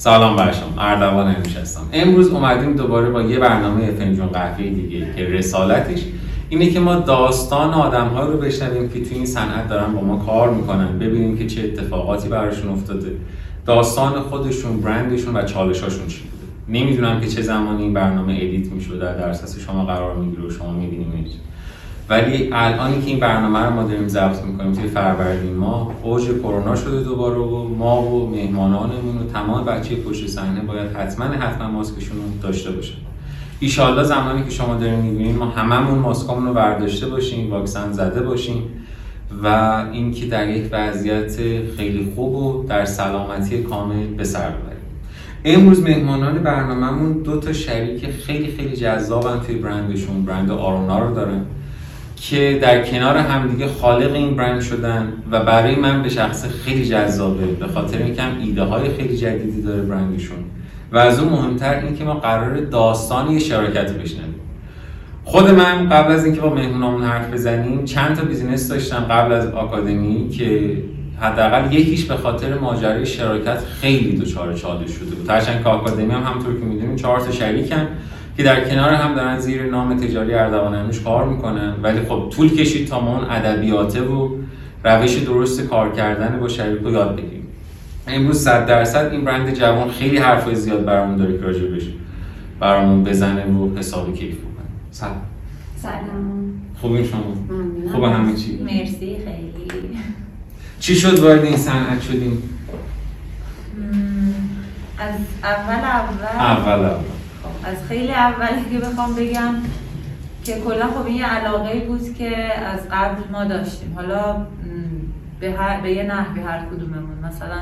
سلام بر شما. اردوان همیش هستم. امروز اومدیم دوباره با یه برنامه فنجون قهوه دیگه که رسالتش اینه که ما داستان آدم ها رو بشنویم که توی این صنعت دارن با ما کار می‌کنن. ببینیم که چه اتفاقاتی براشون افتاده. داستان خودشون برندشون و چالشاشون چی بوده. نمی‌دونم که چه زمانی این برنامه ادیت می‌شده در درصد شما قرار می‌گیره و شما می‌بینیم ولی الانی که این برنامه رو ما داریم ضبط می‌کنیم توی فروردین ما اوج کرونا شده دوباره و ما و مهمانانمون و تمام بچه پشت صحنه باید حتما حتما ماسکشون رو داشته باشن. ایشالله زمانی که شما دارین می‌بینید ما هممون ماسکامون رو برداشته باشیم واکسن زده باشیم و اینکه در یک وضعیت خیلی خوب و در سلامتی کامل به سر ببریم. امروز مهمانان برنامهمون دو تا شریک خیلی خیلی جذابن توی برندشون. برند آرونا رو دارن. که در کنار همدیگه خالق این برند شدن و برای من به شخص خیلی جذابه به خاطر اینکه هم ایده های خیلی جدیدی داره برندشون. و از اون مهمتر این که ما قرار داستان یه شراکت بشنویم. خود من قبل از اینکه با مهمونامون حرف بزنیم چند تا بیزینس داشتم قبل از آکادمی که حداقل یکیش به خاطر ماجرای شراکت خیلی دچار چالش شده بود. هرچند که آکادمی هم همونطور که می‌دونیم چهار تا شریکن. که در کنار هم دارن زیر نام تجاری اردوان کار می‌کنن. ولی خب طول کشید تا ما اون ادبیاته و روش درست کار کردن با شریک رو یاد بگیریم. امروز صد درصد این برند جوان خیلی حرف زیاد برامون داره که راجع بشه برامون بزنه و حسابی کیف بکنه. سلام. سلام. خوبین شما؟ خوب همه چی؟ مرسی خیلی. چی شد وارد این صنعت شدیم از اول اول. اول اول. از خیلی اولی که بخوام بگم که کلا خب این علاقه بود که از قبل ما داشتیم. حالا به, هر، به یه نحوی هر کدوممون. مثلا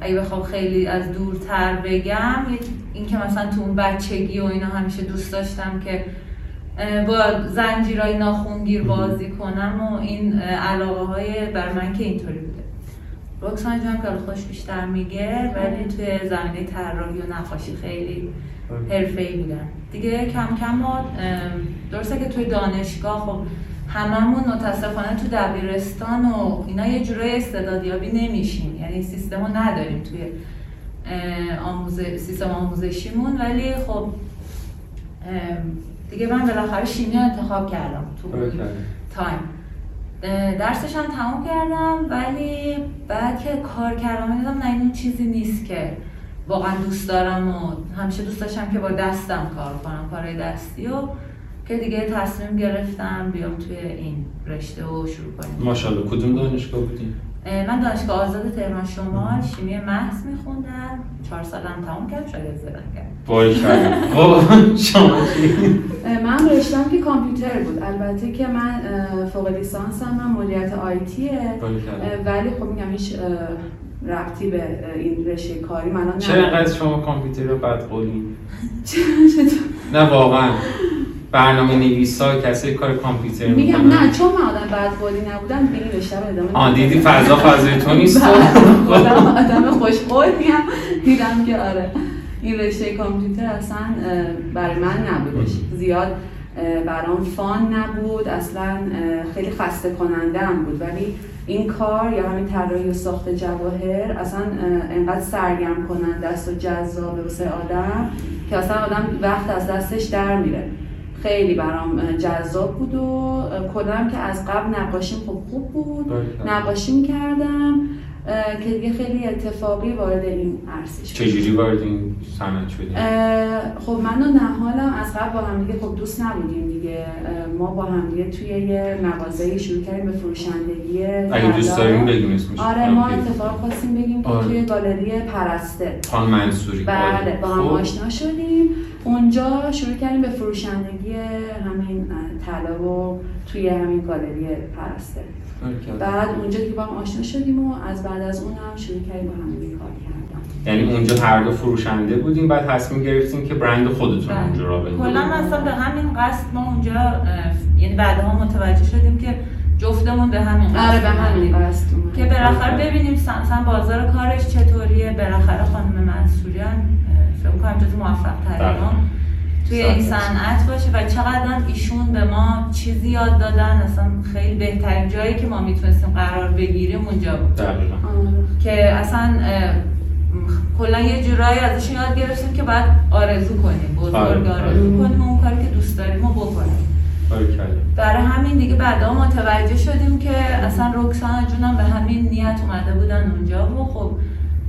اگه بخوام خیلی از دورتر بگم اینکه مثلا تو اون بچگی و اینا همیشه دوست داشتم که با زنجیرهای ناخونگیر بازی کنم و این علاقه های بر من که اینطوری بوده رکسان جان که خوش بیشتر میگه ولی توی زمینه طراحی و نقاشی خیلی ای بودن دیگه کم کم ما درسته که توی دانشگاه خب هممون متاسفانه تو دبیرستان و اینا یه جورای استعدادیابی نمیشیم. یعنی سیستم رو نداریم توی سیستم آموزشیمون. ولی خب دیگه من بالاخره شیمی انتخاب کردم تو تایم. درسش هم تموم کردم ولی بعد که کار کردم دیدم نه این چیزی نیست که واقعا دوست دارم و همیشه دوست داشتم که با دستم کار کنم کارهای دستی و که دیگه تصمیم گرفتم بیام توی این رشته و شروع کنیم. ماشاءالله. کدوم دانشگاه بودین؟ من دانشگاه آزاد تهران شمال شیمی محض میخوندم. چهار سالم تمام کردم شاید زدن کردم. بای خب شما من رشتم که کامپیوتر بود. البته که من فوق لیسانس هم من مدیریت آیتیه ولی خب میگم هیچ ربطی به این رشته کاری من چرا اینقدر شما کامپیوتر رو بد قولین؟ نه واقعا. برنامه نویسا کسی کار کامپیوتر میگم نه چون من آدم بعد قولی نبودم به این رشته رو ادامه آن دیدی فضا فضای تو نیست؟ خودم آدم خوش قولیم دیدم که آره. این رشته کامپیوتر اصلا برای من نبودش زیاد برام فان نبود. اصلا خیلی خسته کننده هم بود. ولی این کار یا همین طراحی و ساخت جواهر اصلا انقدر سرگرم کننده است و جذابه واسه آدم که اصلا آدم وقت از دستش در میره. خیلی برام جذاب بود و کلا که از قبل نقاشیم خب خوب بود. نقاشی کردم. که دیگه خیلی اتفاقی وارد این عرصه شد چجوری وارد این صنعت شدیم خب من و نهالم از قبل با هم دیگه خب دوست نبودیم دیگه. ما با هم دیگه توی یه مغازه شروع کردیم به فروشندگی اگه دوست داریم بگیم اسمش. آره ما اتفاق خواستیم بگیم که آره. توی گالری پرسته. خان منصوری. بله با هم خب. آشنا شدیم. اونجا شروع کردیم به فروشندگی همین طلا و توی همین گالری پرسته. بعد اونجا که با هم آشنا شدیم و از بعد از اون هم شروع کردیم با هم کار کردن. یعنی اونجا هر دو فروشنده بودیم بعد تصمیم گرفتیم که برند خودتون بله. اونجا را بندازیم کلا اصلا به همین قصد ما اونجا یعنی بعدها متوجه شدیم که جفتمون به همین قصد آره به همین قصد که بالاخره ببینیم مثلا بازار کارش چطوریه. بالاخره خانم منصوریان فکر کنم جز موفق ترینان توی این صنعت باشه و چقدر ایشون به ما چیزی یاد دادن اصلا خیلی بهترین جایی که ما می‌تونستیم قرار بگیریم اونجا بود. که اصلا کلا یه جورایی ازش یاد گرفتیم که باید آرزو کنیم بزرگ آره، آرزو آره. کنیم و اون کاری که دوست داریم رو بکنیم. برای همین دیگه بعدا متوجه شدیم که اصلا رکسانا جونم به همین نیت اومده بودن اونجا و خب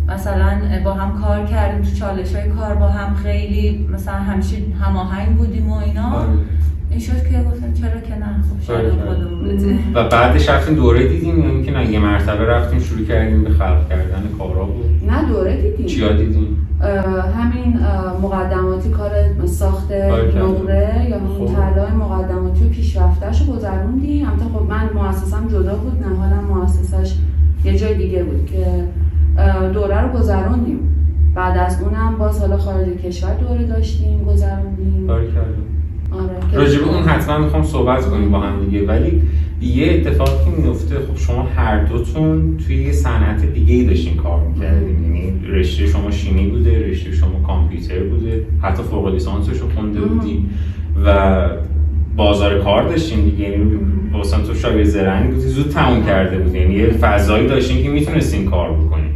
مثلا با هم کار کردیم تو چالش های کار با هم خیلی مثلا همیشه هماهنگ بودیم و اینا آره. این شد که گفتم چرا که نه خب شاید. خودمون بتونیم و بعدش رفتیم دوره دیدیم یا اینکه نه یه مرتبه رفتیم شروع کردیم به خلق کردن کارا بود نه دوره دیدیم چیا دیدیم همین مقدماتی کار ساخت. نقره یا همون خب. طرحهای مقدماتی و پیشرفتهش رو گذروندیم البته خب من مؤسسم جدا بود نه حالا مؤسسش یه جای دیگه بود که دوره رو گذروندیم. بعد از اونم باز حالا خارج کشور دوره داشتیم گذروندیم. آره که- راجب اون حتما می‌خوام صحبت کنیم با هم دیگه ولی یه اتفاقی میفته خب شما هر دوتون توی یه صنعت دیگه ای داشتین کار می‌کردین. یعنی رشته شما شیمی بوده رشته شما کامپیوتر بوده حتی فوق لیسانسش رو خونده مم. بودی و بازار کار داشتین دیگه. یعنی مثلا تو شاگرد زرنگ بودی زود تموم کرده بودی یعنی یه فضایی داشتین که می‌تونستین کار بکنین.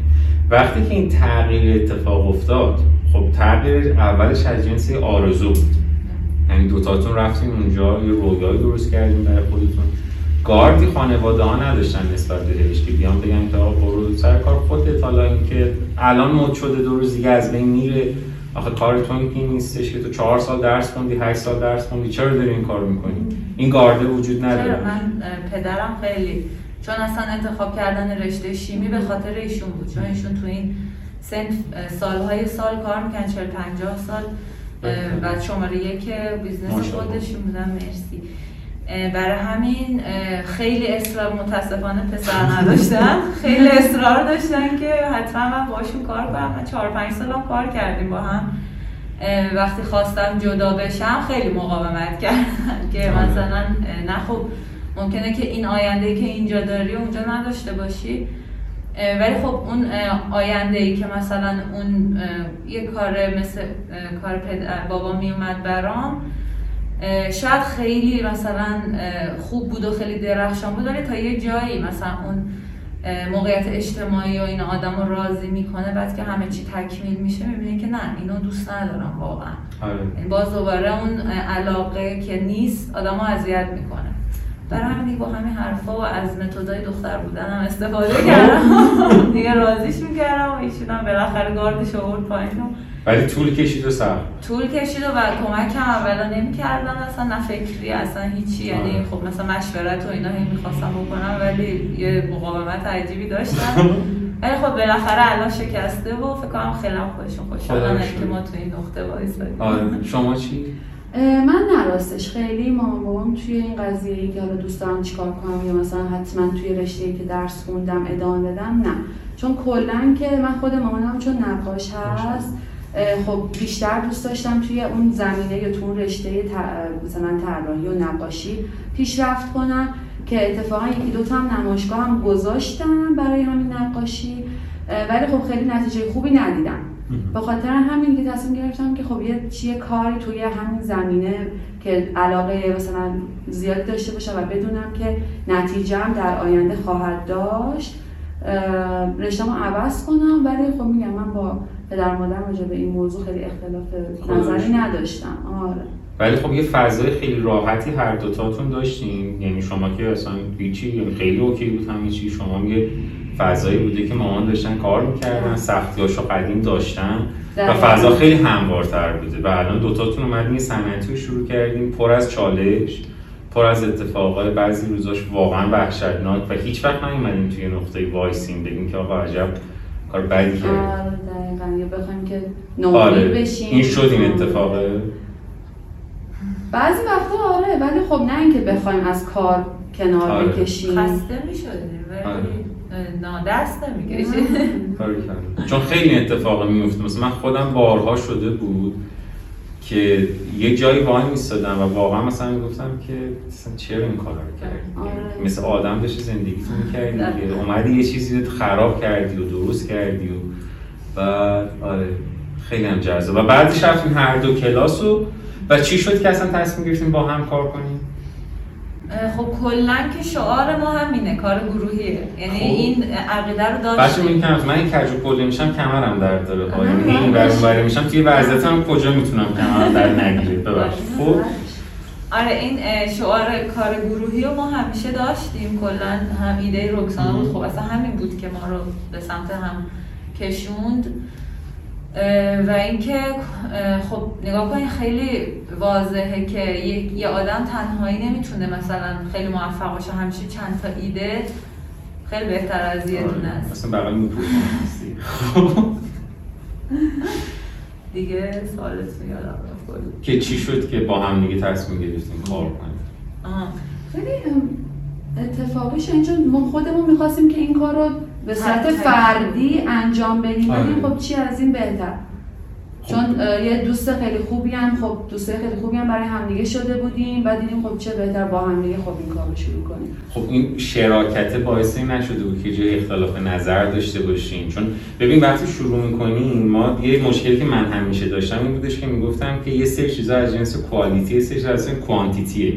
وقتی که این تغییر اتفاق افتاد خب تغییر اولش از جنس آرزو بود. یعنی دوتاتون رفتین اونجا یه رویایی درست کردین برای خودتون. گاردی خانواده ها نداشتن نسبت بهش که بیان بگن که آقا برو سر کار خودت حالا اینکه الان مد شده دو روز دیگه از بین میره. آخه کارتون این نیستش که تو چهار سال درس خوندی هشت سال درس خوندی چرا داری این کار می‌کنی؟ این گارده وجود نداره. من پدرم خیلی چون اصلا انتخاب کردن رشته شیمی به خاطر ایشون بود. چون ایشون تو این سن سالهای سال کار می‌کنن 40 50 سال اه، بعد شماره یک business. خودشون بودن. مرسی. برای همین خیلی اصرار متاسفانه پسر نداشتن. خیلی اصرار داشتن که حتما من باشون کار کنم. من چهار پنج سالم کار کردیم با هم. وقتی خواستم جدا بشم خیلی مقاومت کردن که آره. مثلا نه خب ممکنه که این آینده که اینجا داری اونجا نداشته باشی. ولی خب اون آینده ای که مثلا اون یه کار مثل کار پدر بابا میومد برام شاید خیلی مثلا خوب بود و خیلی درخشان بود ولی تا یه جایی مثلا اون موقعیت اجتماعی و این آدم رو راضی می‌کنه بعد که همه چی تکمیل میشه می‌بینی که نه اینو دوست ندارم واقعا. آره. یعنی باز دوباره اون علاقه که نیست آدم رو اذیت می‌کنه. برای همین با همین حرفا و از متدای دختر بودن هم استفاده کردم دیگه راضیش می‌کردم و ایشون هم بالاخره گاردش آورد پایین ولی طول کشید و سخت طول کشید و کمک هم اولا نمی‌کردن اصلا نه فکری اصلا هیچی یعنی آره. خب مثلا مشورت و اینا هی می‌خواستم بکنم ولی یه مقاومت عجیبی داشتن ولی خب بالاخره الان شکسته و فکر کنم خیلی هم خودشون خوشحالن که. ما تو این نقطه وایسادیم آره. شما چی؟ من نراستش خیلی مامان بابام توی این قضیه ای که حالا دوست دارم چیکار کنم یا مثلا حتما توی رشته ای که درس خوندم ادامه بدم نه. چون کلا که من خود مامانم چون نقاش هست خب بیشتر دوست داشتم توی اون زمینه یا تو اون رشته مثلا طراحی و نقاشی پیشرفت کنم که اتفاقا یکی دو تا هم نمایشگاه هم گذاشتم برای همین نقاشی ولی خب خیلی نتیجه خوبی ندیدم. به خاطر همین که تصمیم گرفتم که خب یه چیه کاری توی همین زمینه که علاقه مثلا زیادی داشته باشم و بدونم که نتیجهم در آینده خواهد داشت رشتم رو عوض کنم. ولی خب میگم من با پدر مادرم راجع به این موضوع خیلی اختلاف نظری. نداشتم. آره. ولی خب یه فضای خیلی راحتی هر دوتاتون داشتین. یعنی شما که اصلا هیچی یعنی خیلی اوکی بود همه چی. شما یه فضایی بوده که مامان داشتن کار می‌کردن سختیاشو قدیم داشتن و. فضا خیلی هموارتر بوده و الان دوتاتون اومدین یه صنعتی رو شروع کردین پر از چالش پر از اتفاقات بعضی روزاش واقعا وحشتناک و هیچ وقت نیومدین توی نقطه وایسین بگین که آقا عجب کار بدی کردیم آره دقیقا یا بخوایم که آره بشیم این شد این آره. اتفاقه بعضی وقتا آره ولی خب نه اینکه بخوایم از کار کنار آره. بکشیم خسته می‌شدیم ولی آره. نادست کردم. چون خیلی اتفاق میفته مثلا من خودم بارها شده بود که یه جایی وای میستادم و واقعا مثلا می‌گفتم که مثلا چرا این کار رو کردی؟ آره. مثل آدم داشتی زندگی تو می‌کردی. که اومدی یه چیزی رو خراب کردی و درست کردی و بعد آره خیلی هم جذاب. و بعدش رفتیم هر دو کلاس و و چی شد که اصلا تصمیم گرفتیم با هم کار کنیم؟ خب کلا که شعار ما همینه کار گروهیه. یعنی خب. این عقیده رو بچه داشتیم میگم من این کجو کلی میشم کمرم درد داره. ها. یعنی. این ور میشم توی ورزتم کجا می‌تونم کمرم در نگیره. ببخشید. خب؟ آره این شعار کار گروهی رو ما همیشه داشتیم. کلا هم ایده رکسانا بود خب اصلا همین بود که ما رو به سمت هم کشوند. و اینکه خب نگاه کنید خیلی واضحه که یه, یه آدم تنهایی نمی‌تونه مثلا خیلی موفق باشه همیشه چند تا ایده خیلی بهتر از یه دونه است بغل میکروفون هستی خب. دیگه سوالتون یادم رفت کلا. که چی شد که با هم دیگه تصمیم گرفتیم کار کنیم. خیلی اتفاقی شد چون ما خودمون می‌خواستیم که این کار رو به صورت. فردی انجام بدیم آره. ولی خب چی از این بهتر خب. چون یه دوست خیلی خوبی هم خب دوستای خیلی خوبی هم برای همدیگه شده بودیم بعد دیدیم خب چه بهتر با همدیگه خب این کار رو شروع کنیم خب این شراکت باعث این نشده بود که جای اختلاف نظر داشته باشیم چون ببین وقتی شروع می‌کنیم ما یه مشکلی که من همیشه داشتم این بودش که می‌گفتم که یه سری چیزا از جنس کوالیتی یه سری از جنس کوانتیتیه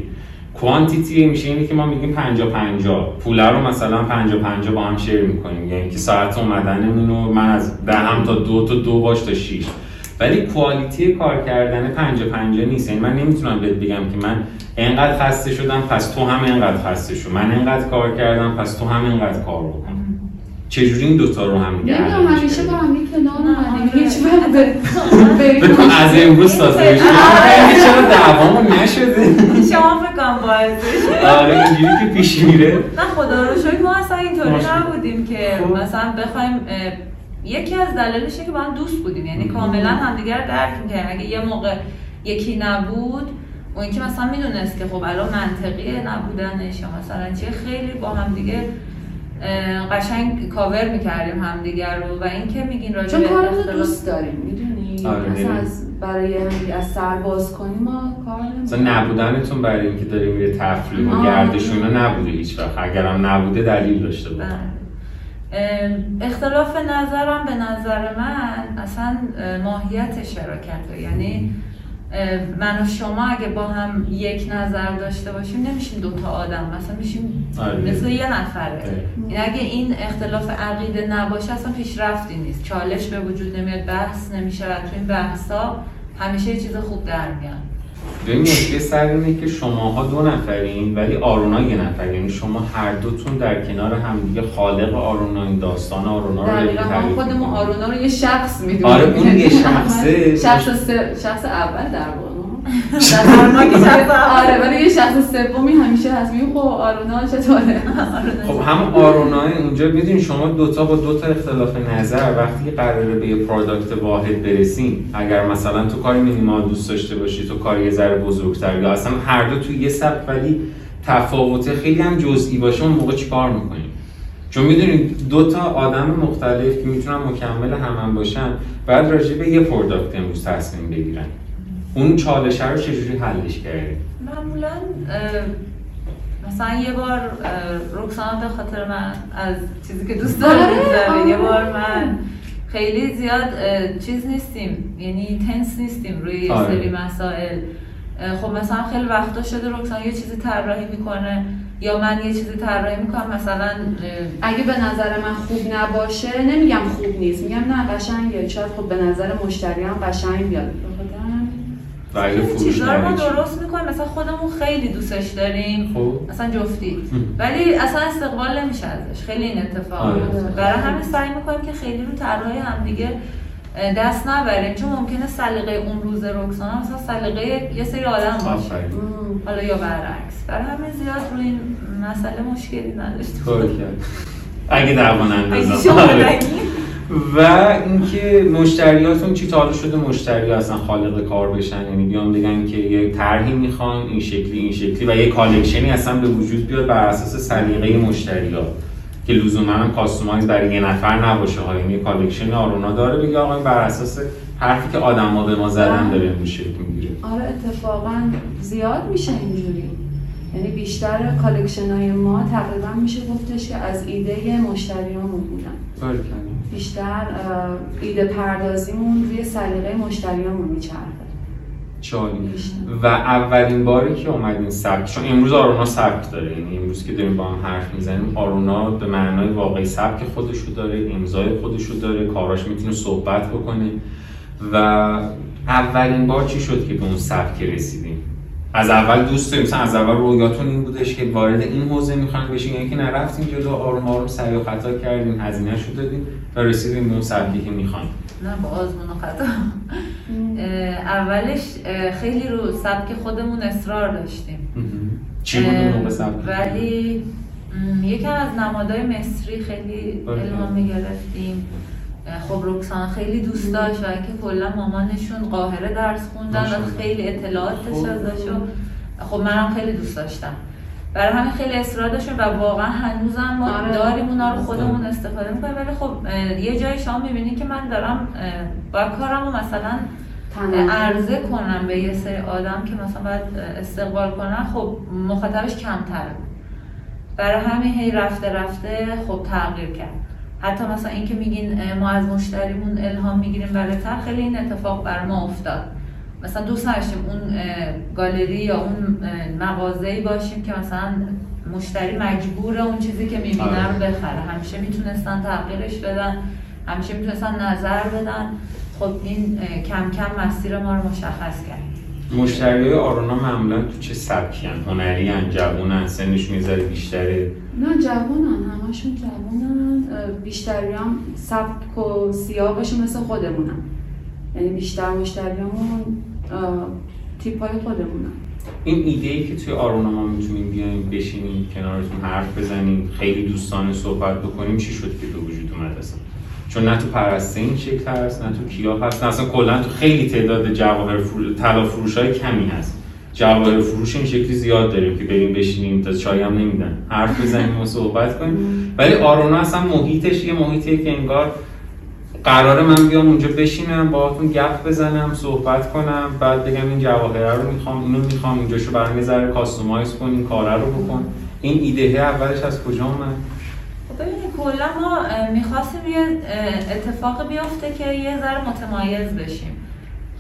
کوانتیتی میشه اینه که ما میگیم 50 50 پول رو مثلا 50 50 با هم شیر می‌کنیم. یعنی که ساعت اومدنمون رو من از دهم تا دو تا دو باش تا 6 ولی کوالیتی کار کردن 50 50 نیست. یعنی من نمی‌تونم بهت بگم که من انقدر خسته شدم پس تو هم انقدر خسته شو. من انقدر کار کردم پس تو هم انقدر کار بکن چجوری این دوتا رو هم دیگه نمی‌دونم همیشه؟ با هم کنار آره. اومدیم هیچ وقت از امروز سازش آره. چرا دعوامون نشده. شما فکر کنم باعثش آره اینجوری که پیش میره. نه خدا رو شکر. ما اصلا اینطوری. نبودیم که خب. مثلا بخوایم یکی از دلایلشه که با هم دوست بودیم. یعنی کاملا همدیگه رو درک می‌کردیم. اگه یه موقع یکی نبود اون که مثلا می‌دونست که خب الان منطقیه نبودنش. یا مثلا چه خیلی با هم دیگه قشنگ کاور می‌کردیم همدیگه رو و اینکه میگین راجع چون به کارمون رو دوست داریم می‌دونی آره،. از برای از سر باز کنیم ما کار مثلا. نبودنتون برای اینکه داریم یه تفریح و آه. گردش و اینا نبوده هیچ وقت اگرم نبوده دلیل داشته بود بله. اختلاف نظرم به نظر من اصلا اه، ماهیت شراکته یعنی من و شما اگه با هم یک نظر داشته باشیم نمیشیم دوتا آدم مثلا میشیم آره. مثل یه نفره آره. این اگه این اختلاف عقیده نباشه اصلا پیشرفتی نیست چالش به وجود نمیاد بحث نمیشه و تو این بحث ها همیشه یه چیز خوب در میاد ببین نکته سر اینه که شماها دو نفرین ولی آرونا یه نفر یعنی شما هر دوتون در کنار همدیگه خالق آرونا این داستان آرونا رو دقیقا خودمون. آرونا رو یه شخص می‌دونیم آره، اون یه شخصه. شخص شخص اول در آره ولی یه شخص سومی همیشه هست. میگم خب آرونا چطوره خب هم آرونای اونجا بدین شما دوتا با دوتا اختلاف نظر وقتی که قراره به یه پروداکت واحد برسیم اگر مثلا تو کاری مینیمال دوست داشته باشی تو کاری یه ذره بزرگتر یا اصلا هر دو تو یه سبک ولی تفاوت خیلی هم جزئی باشه اون موقع چیکار می‌کنیم؟ چون می‌دونید دو تا آدم مختلف که می‌تونن مکمل هم, هم باشن بعد راجع به یه پروداکت امروز تصمیم بگیرن. اون چالش رو چجوری حلش کردیم معمولا مثلا یه بار رکسانا به خاطر من از چیزی که دوست داره. یه آره. بار من خیلی زیاد چیز نیستیم یعنی تنس نیستیم روی یه آره. سری مسائل خب مثلا خیلی وقتا شده رکسانا یه چیزی طراحی می‌کنه یا من یه چیزی طراحی می‌کنم مثلا اگه به نظر من خوب نباشه نمیگم خوب نیست میگم نه قشنگه شاید خب به نظر مشتری هم قشنگ بیاد این فروش چیزا رو ما؟ درست می‌کنیم. مثلا خودمون خیلی دوستش داریم. خب. اصلا جفتی. ولی اصلا استقبال نمیشه ازش. خیلی این اتفاق آره. برای همین سعی می‌کنیم که خیلی رو طرحهای همدیگه اه، دست نبریم. چون ممکنه سلیقه اون روز رکسانا مثلا سلیقه یه سری آدم باشه. حالا یا برعکس. برای همین زیاد رو این مسئله مشکلی نداشتیم. اگه دعوا اگه و اینکه مشتریاتون چی تا شده مشتری اصلا خالق کار بشن؟ یعنی بیان بگن که یه طرحی می‌خوان این شکلی این شکلی و یه collection ی اصلا به وجود بیاد بر اساس سلیقه مشتری ها که لزوما هم customize برای یه نفر نباشه. ها یعنی collection آرونا داره بگه آقا این بر اساس حرفی که آدما به ما زدن داره امروز شکل می‌گیره. آره اتفاقا زیاد میشه اینجوری. یعنی بیشتر collection های ما تقریبا میشه گفتش که از ایده مشتریامون بودن بیشتر ایده پردازیمون روی سلیقه مشتریامون میچرخه. چه عالی. و اولین باری که اومدین سبک چون امروز آرونا سبک داره یعنی امروز که داریم با هم حرف می‌زنیم آرونا به معنای واقعی سبک خودشو داره امضای خودشو داره کاراش می‌تونه صحبت بکنه. و اولین بار چی شد که به اون سبک رسیدیم از اول دوست داریم. مثلا از اول رویاتون این بودش که وارد این حوزه می‌خواین بشین یعنی که نرفتیم جلو آروم آروم سعی و خطا کردیم هزینه شو دادیم و رسیدیم به اون سبکی که می‌خوایم. نه با آزمون و خطا. اولش خیلی رو سبک خودمون اصرار داشتیم. چی بود اون سبک؟ ولی یکم از نمادهای مصری خیلی الهام می‌گرفتیم. خب رکسان خیلی دوست داشت و اینکه کلا مامانشون قاهره درس خوندن و خیلی اطلاعاتش ازش خب منم خیلی دوست داشتم. برای همین خیلی اصرار داشتیم و واقعا هنوزم ما آره. داریم اونا رو خودمون استفاده می‌کنیم. ولی خب یه جای شما می‌بینید که من دارم با کارم رو مثلا عرضه کنم به یه سری آدم که مثلا باید استقبال کنن. خب مخاطبش کمتره. برای همین هی رفته رفته خب تغییر کرد. حتی مثلا اینکه میگین ما از مشتریمون الهام می‌گیریم تر خیلی این اتفاق بر ما افتاد. مثلا دوست داشتیم اون گالری یا اون مغازه‌ای باشیم که مثلا مشتری مجبور اون چیزی که می‌بینه رو آره. بخره. همیشه می‌تونستن تغییرش بدن همیشه می‌تونستن نظر بدن. خب این کم کم مسیر ما رو مشخص کرد. مشتری آرونا معمولا تو چه سبکی هن؟ هنری هن؟ جوون سنشون یه بیشتره؟ نه جوون هن همشون جوون بیشتری هم سبک و سیاقشون مثل خودمونن یعنی بیشتر مشتریامون تیپ های خودمونن این ایده ای که توی آرونا ما می‌تونیم بیایم بشینیم کنارتون حرف بزنیم خیلی دوستانه صحبت بکنیم چی شد که به وجود اومد اصلا چون نه تو پرسته شکل هست نه تو کیا هست نه اصلا کلا تو خیلی تعداد جواهر فرو... طلا فروش های کمی هست. جواهر فروش این شکلی زیاد داریم که بریم بشینیم تا چای هم نمیدن. حرف بزنیم و صحبت کنیم. ولی آرونا اصلا محیطش یه محیطیه که انگار قرار من بیام اونجا بشینم باهاتون گپ بزنم صحبت کنم بعد بگم این جواهره رو می‌خوام اینو می‌خوام اونجاشو برام یه ذره کاستومایز کن رو بکن. این ایده اولش از کجا اومد؟ کلا ما می‌خواستیم یه اتفاق بیفته که یه ذره متمایز بشیم.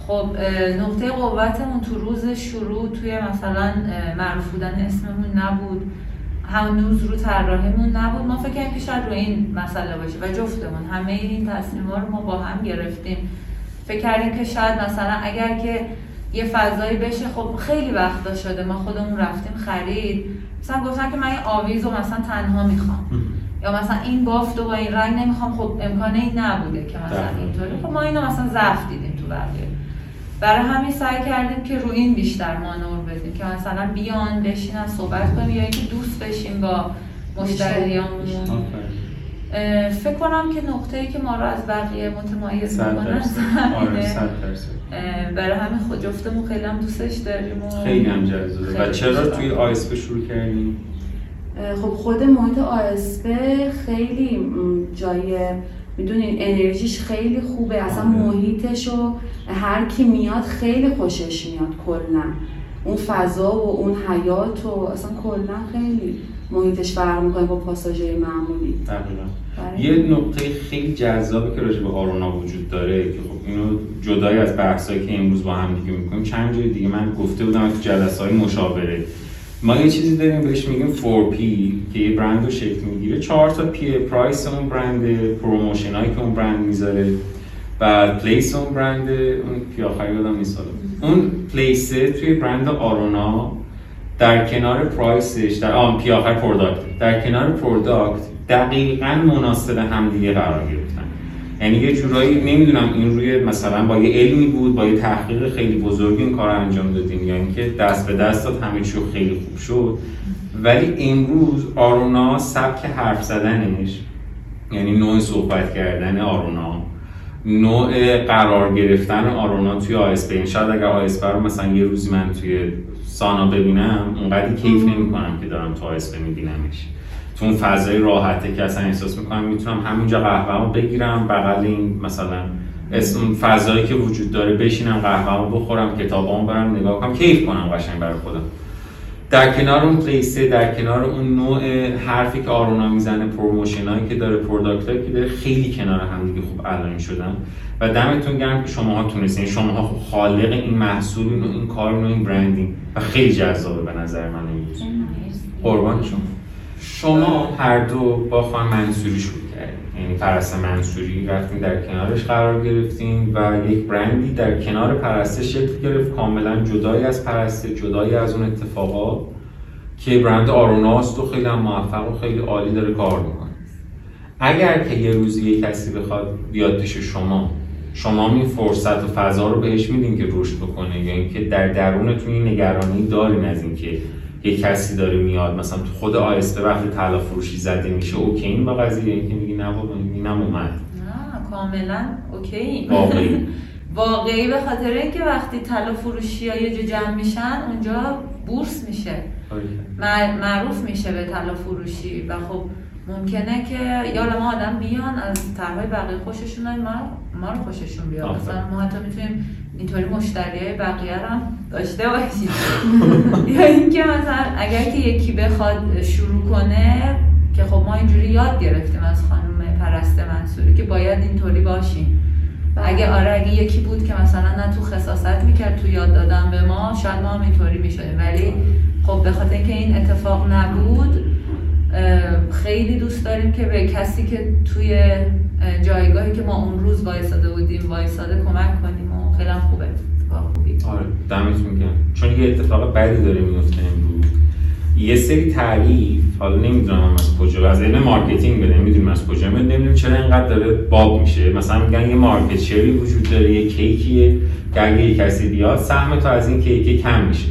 خب نقطه قوتمون تو روز شروع توی مثلا معروف بودن اسممون نبود. هنوز رو طراحیمون نبود. ما فکر کردیم که شاید رو این مسئله باشه و جفتمون. همه این تصمیم رو ما با هم گرفتیم. فکر کردیم که شاید مثلا اگر که یه فضایی بشه خب خیلی وقتا شده. ما خودمون رفتیم خرید. مثلا گفتن که من این آویز رو مثلا تنها می‌خوام. یا مثلا این بافت و با این رنگ نمی‌خوام خب امکانه این نبوده که مثلا اینطوری. خب ما اینو مثلا ضعف دیدیم تو بقیه. برای همین سعی کردیم که رو این بیشتر مانور بدیم که مثلا بیان بشینن صحبت کنیم یا اینکه دوست بشیم با مشتریامون. فکر کنم که نقطه ای که ما رو از بقیه متمایز می‌کنه آره، برای همین خود جفتمون خیلی هم دوستش داریم و خیلی هم و چرا توی آیسپ شروع کردیم خب خود محیط آسپه خیلی جای می‌دونین انرژیش خیلی خوبه. اصلا آره. محیطش و هر کی میاد خیلی خوشش میاد کلا. اون فضا و اون حیات و اصلا کلا خیلی محیطش فرق می‌کنه با پاساژهای معمولی. یه نقطه خیلی جذابی که راجع به آرونا وجود داره که خب اینو جدای از بحثایی که امروز با هم دیگه می‌کنیم چند جای دیگه من گفته بودم تو جلسه های مشاوره. ما یه چیزی داریم بهش میگیم 4P که یه برند رو شکل می‌گیره. چهار تا P، price اون برند promotion هایی که اون برند می‌ذاره بعد place اون برند اون P آخری یادم نیست اون place توی برند آرونا در کنار price ش در آن P آخر product. در کنار product دقیقا مناسب همدیگه قرار گرفتن یعنی یه جورایی نمی‌دونم این روی مثلا با یه علمی بود با یه تحقیق خیلی بزرگی این کار انجام دادیم یا اینکه دست به دست داد همه چیو خیلی خوب شد. ولی امروز آرونا سبک حرف زدنش یعنی نوع صحبت کردن آرونا نوع قرار گرفتن آرونا توی آسپین شاید اگر آسپین رو مثلا یه روزی من توی سانا ببینم اونقدر کیف نمی کنم که دارم تو آسپین میبینمش. تو اون فضای راحته که اصلا احساس می‌کنم می‌تونم همینجا قهوه رو بگیرم بغل این مثلا اسم فضایی که وجود داره بشینم قهوه رو بخورم کتابامو برم نگاه کنم کیف کنم قشنگ برای خودم. در کنار اون place ه در کنار اون نوع حرفی که آرونا می‌زنه promotion ایی که داره product که داره خیلی کنار هم دیگه خوب align شدن. و دمتون گرم که شماها تونستین. شماها خوب خالق این محصول و این کار و این branding و خیلی جذابه به نظر من این. قربان شما. شما هر دو با خانم منصوری شروع کردیم. یعنی پرست منصوری رفتیم در کنارش قرار گرفتیم و یک برندی در کنار پرسته شکل گرفت. کاملا جدایی از پرسته جدایی از اون اتفاقات که برند آروناست و خیلی هم موفق و خیلی عالی داره کار می‌کنه. اگر که یه روزی یه کسی بخواد بیاد پیش شما شما این فرصت و فضا رو بهش میدین که رشد بکنه. یا اینکه در درونتون این نگرانی دارین از اینکه یه کسی داره میاد مثلا تو خود آیسته وقتی طلا فروشی زده میشه اوکی این با قضیه اینکه میگی نه بابا اینم اومد. نه کاملا اوکی. واقعی. واقعی به خاطر اینکه وقتی طلا فروشی ها یه جا جمع میشن اونجا بورس میشه. مع- معروف میشه به طلا فروشی. و خب ممکنه که یا ما آدم بیان از طرحهای بقیه خوششون ما ما رو خوششون بیاد. مثلا ما حتی می‌تونیم اینطوری مشتری های بقیه رو هم داشته باشیم یا اینکه مثلا اگر که یکی بخواد شروع کنه که خب ما اینجوری یاد گرفتیم از خانم پرست منصوری که باید اینطوری باشیم. اگه آره اگه یکی بود که مثلا نه تو خصاصت می‌کرد تو یاد دادن به ما شاید ما هم اینطوری می‌شدیم. ولی خب به خاطر اینکه این اتفاق نبود خیلی دوست داریم که به کسی که توی اه، جایگاهی که ما اون روز وایساده بودیم وایساده کمک کنیم. و خیلی خوبه. خوبی. آره دمتون گرم. چون یه اتفاق بدی داره میفته امروز. یه سری تعریف حالا نمی‌دونم از کجا از علم marketing بده. نمی‌دونم از کجا میاد نمی‌دونم چرا اینقدر داره باب میشه. مثلا میگن یه market share ی وجود داره یه cake یه که اگه کسی بیاد سهم تو از این کیک کم میشه.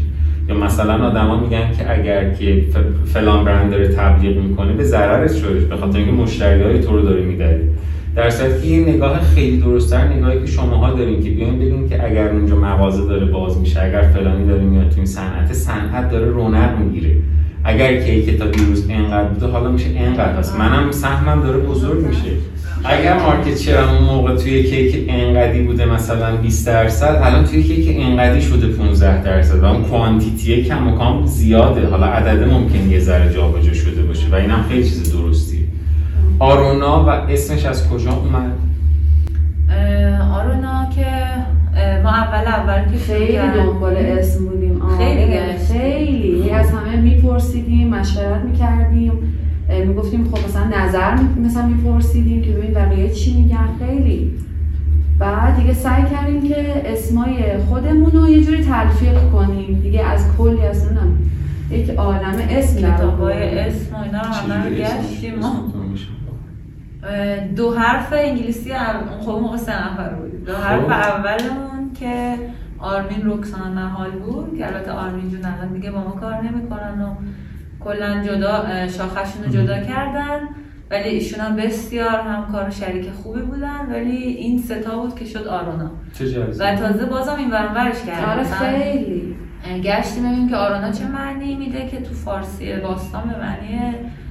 یا مثلا آدما میگن که اگر که فلان برند داره تبلیغ می‌کنه به ضررش شده به خاطر اینکه مشتری های تو رو داره میداری در صورتی که یه نگاه خیلی درستتر نگاهی که شماها دارین که بیاین بگین که اگر اونجا مغازه داره باز میشه اگر فلانی داره میاد تو این صنعت صنعت داره رونق می‌گیره. اگر کیک تا دیروز انقدر بوده حالا میشه انقدر هست منم سهمم داره بزرگ میشه. اگر مارکت شیرم اون موقع توی کیک انقدی بوده مثلا 20 درصد الان توی کیک انقدی شده 15 درصد. اون کوانتیتی کم و کام زیاده. حالا عدد ممکن یه ذره جابجا شده باشه. و اینم خیلی چیز آرونا و اسمش از کجا اومد؟ آرونا که ما اول اول که خیلی دنبال اسم بودیم. آره، خیلی. خیلی. یه از همه میپرسیدیم مشورت می‌کردیم. می‌گفتیم خب مثلا نظر مثلا میپرسیدیم که ببین بقیه چی میگن. خیلی. بعد دیگه سعی کردیم که اسمای خودمون رو یه جوری تلفیق کنیم. دیگه از کلی از نمی‌دونم یک عالم اسم در کتابای. اسم و اینا رو همه گشتیم ما اسمتون میشه؟ اه، دو حرف انگلیسی اول- خب اون موقع سه نفر بودیم. دو حرف خب. اولمون که آرمین رکسان محال بود که البته آرمین جون الان دیگه با ما کار نمی‌کنن و کلا جدا شاخشون رو جدا کردن. ولی ایشون هم بسیار همکار و شریک خوبی بودن. ولی این ستا بود که شد آرونا چه. و تازه بازم این ورش کردن. آره خیلی. گشتیم ببینیم که آرانا چه معنی میده که تو فارسی باستان به معنی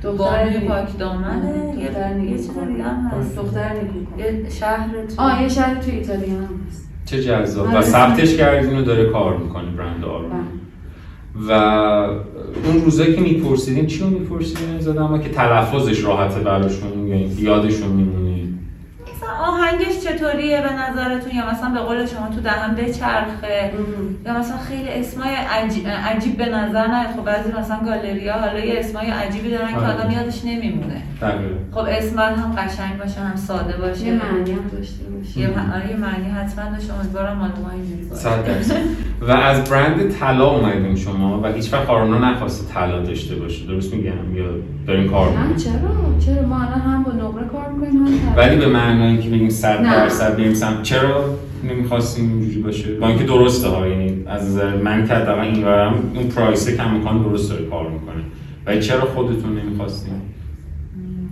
دختر بانوی. پاک دامنه. آه، یه چیز. دیگه هم هست. دختر نیکو. یه شهر تو آه یه شهر تو ایتالیا هم هست. چه جذاب. آره. و ثبتش کردین و داره کار می‌کنه برند آرونا بله. و اون روزایی که میپرسیدین چی رو میپرسیدین؟ از آدم که تلفظش راحته براشون یا یادشون میمونه. مثلا آهنگش چطوریه به نظرتون؟ یا مثلا به قول شما تو دهن بچرخه؟ یا مثلا خیلی اسمای عجیب, عجیب به نظر نیاد خب بعضی مثلا گالریا حالا یه اسمای عجیبی دارن که آره. آدم یادش نمیمونه. دقیقا. خب اسم باید هم قشنگ باشه هم ساده باشه. یه معنی هم داشته باشه. یه آره، معنی حتما داشته امیدوارم مال ما اینجوری باشه. و از برند طلا اومدین شما و هیچ وقت آرونا نخواسته طلا داشته باشه. درست میگم؟ یا دارین کار نه می‌کنین؟ چرا؟ چرا؟ ما الان هم با نقره کار می‌کنیم. ولی به معنای اینکه بگیم 100 نه. درصد بریم سمت چرا نمی‌خواستیم اینجوری باشه؟ با اینکه درسته ها یعنی از نظر من که حداقل اینورم اون پرایس کم امکان درست داره کار می‌کنه. ولی چرا خودتون نمی‌خواستیم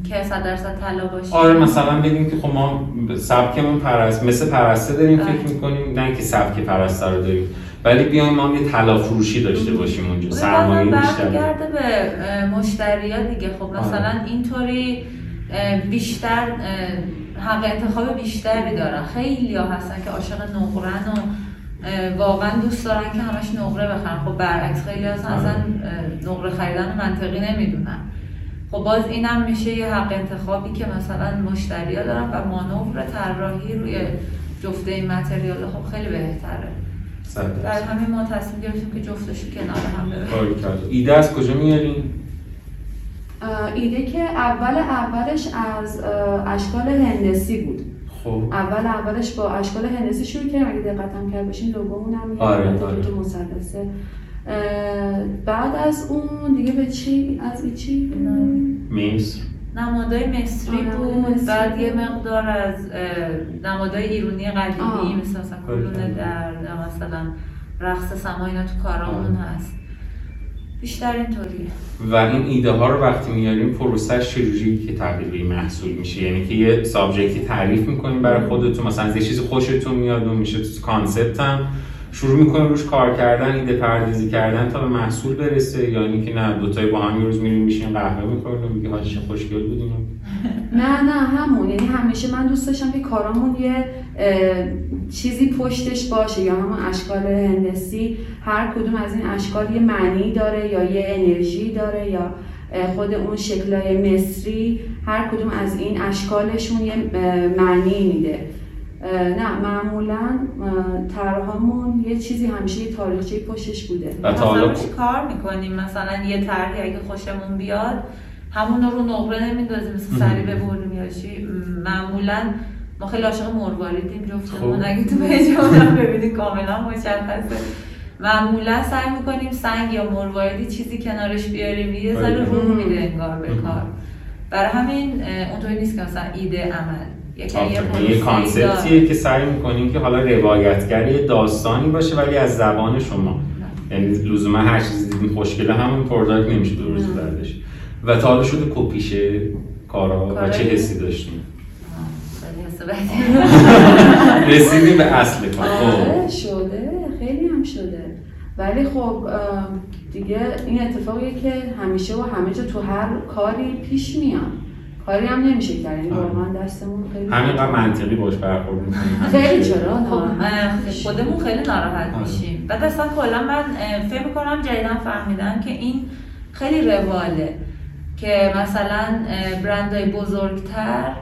که 100 درصد طلا باشه. آره مثلا بگیم که خب ما سبکمون پرست مثل پرسته داریم بله. فکر می‌کنیم نه که سبک پرسته رو داریم. ولی بیایم ما یه طلا فروشی داشته باشیم اونجا سرمایه بیشتر برمیگرده به اه، مشتریا دیگه. خب مثلا اینطوری بیشتر حق انتخاب بیشتری دارن خیلی ها هستن که عاشق نقرن و واقعا دوست دارن که همش نقره بخرن خب برعکس خیلی اصلا آره. اصلا نقره خریدن منطقی نمی‌دونن خب باز اینم میشه یه حق انتخابی که مثلا مشتری ها دارن و مانور طراحی روی جفته این متریال خب خیلی بهتره در. همین ما تصمیم گرفتیم که جفتش رو کنار هم. ایده از کجا میارین؟ ایده که اول اولش از اشکال هندسی بود خب اول اولش با اشکال هندسی شروع کردیم اگه دقت هم کرد باشین لوگومون هم یه آره، آره. مثلثه اه، بعد از اون دیگه به چی از این چی مصر نمادای مصری نمادای بود بعد یه. مقدار از نمادای ایرانی قدیمی. مثل مثلا آره. کلون در مثلا رقص سما اینا تو کارامون. هست بیشتر اینطوریه. و این ایده ها رو وقتی میاریم پروسش چجوری که تبدیل به محصول میشه؟ یعنی که یه subject ی تعریف می‌کنیم برای خودتون مثلا از یه چیزی خوشتون میاد و میشه تو concept هم شروع می‌کنیم روش کار کردن ایده پردازی کردن تا به محصول برسه. یا اینکه نه دوتایی با هم یه روز میریم میشین قهوه می‌کنیم و میگه حاجی خوشگل بودیم. نه نه همون. یعنی همیشه من دوست داشتم که کارامون یه چیزی پشتش باشه یا همون اشکال هندسی هر کدوم از این اشکال یه معنی داره یا یه انرژی داره یا خود اون شکلای مصری هر کدوم از این اشکالشون یه معنی میده. نه معمولا اه، طرحهامون یه چیزی همیشه یه تاریخچه پشتش بوده. مثلا کار می‌کنیم؟ مثلا یه طرحی اگه خوشمون بیاد همون رو نقره نمیندازیم مثل سری ببریم یا معمولا ما خیلی عاشق مرواریدیم جفتمون خب. اگه تو پیجمون هم ببینید کاملا مشخصه معمولا سعی می‌کنیم سنگ یا مرواریدی چیزی کنارش بیاریم یه ذره آره. روح میده انگار به. کار برای همین اونطوری نیست که مثلا ایده عمل یه concept یه که سعی می‌کنیم که حالا روایتگر یه داستانی باشه ولی از زبان شما داره. یعنی لزوما هر چیزی خوشگله همون product نمیشه درست. برداشت و تا حالا شده کپی شه کارا و چه حسی داشتیم رسیدیم به اصل کار. آره خب شده. خیلی هم شده. ولی خب دیگه این اتفاقیه که همیشه و همه جا تو هر کاری پیش میاد. کاری هم نمیشه کرد. یعنی آره. واقعا دستمون خیلی همینقدر منطقی باش برخورد می‌کنیم. خیلی چرا؟ خب. خودمون خیلی ناراحت آره. میشیم. بعد اصلا کلا من فکر می‌کنم جدیدن فهمیدن که این خیلی رواله. که مثلا برندهای بزرگتر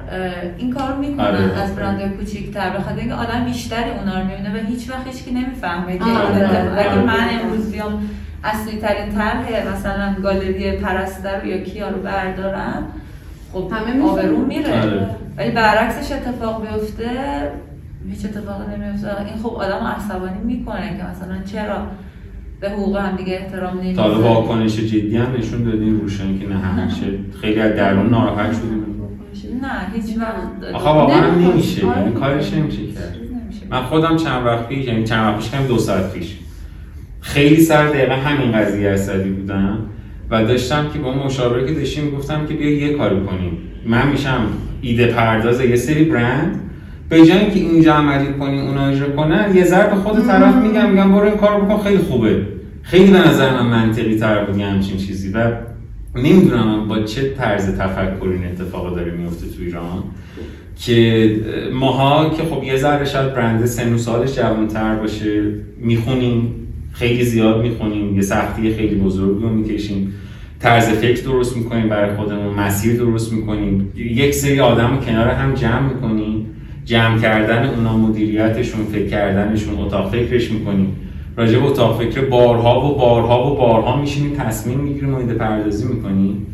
این کارو می‌کنن آره. از برندهای کوچیکتر به خاطر اینکه آدم بیشتری اونا رو می‌بینه و هیچ وقت هیچکی نمی‌فهمه که آره. اتفاق- اگه آره. من امروز بیام اصلی ترین طرح مثلا گالری پرستر یا کیا رو بردارم خب همه. آبرون میره آره. ولی برعکسش اتفاق بیفته هیچ اتفاقی نمیفته این خب آدم عصبانی می‌کنه که مثلا چرا به حقوق هم دیگه احترام نمی‌ذاره تا واکنش جدی هم نشون دادیم روشن که نه همیشه. خیلی از درون ناراحت شدیم نه هیچ وقت. آخه واقعا. نمیشه. آره. یعنی کارش نمیشه کرد. من خودم چند وقت پیش یعنی چند وقت پیش کم دو ساعت پیش. خیلی سر دقیقا همین قضیه عصبی بودم و داشتم که با اون مشاوره که داشتیم می‌گفتم که بیا یه کاری کنیم. من میشم ایده پرداز یه سری برند به جای اینکه اینجا عملی کنیم اونا اجرا کنن یه ذره به خود طرف میگم میگم برو این کارو بکن خیلی خوبه. خیلی به نظر من منطقی تر بود همچین چیزی. و نمی‌دونم با چه طرز تفکر این اتفاق داره میفته تو ایران که ماها که خب یه ذره شاید برند سن و سالش جوانتر باشه می‌خونیم خیلی زیاد می‌خونیم یه سختی خیلی بزرگی رو می‌کشیم. طرز فکر درست می‌کنیم برای خودمون مسیر درست می‌کنیم. یک سری آدم رو کنار هم جمع می‌کنیم. جمع کردن اونا مدیریتشون فکر کردنشون اتاق فکرش می‌کنیم. راجع به اتاق فکر بارها و بارها و بارها میشینیم تصمیم می‌گیریم و ایده پردازی می‌کنیم.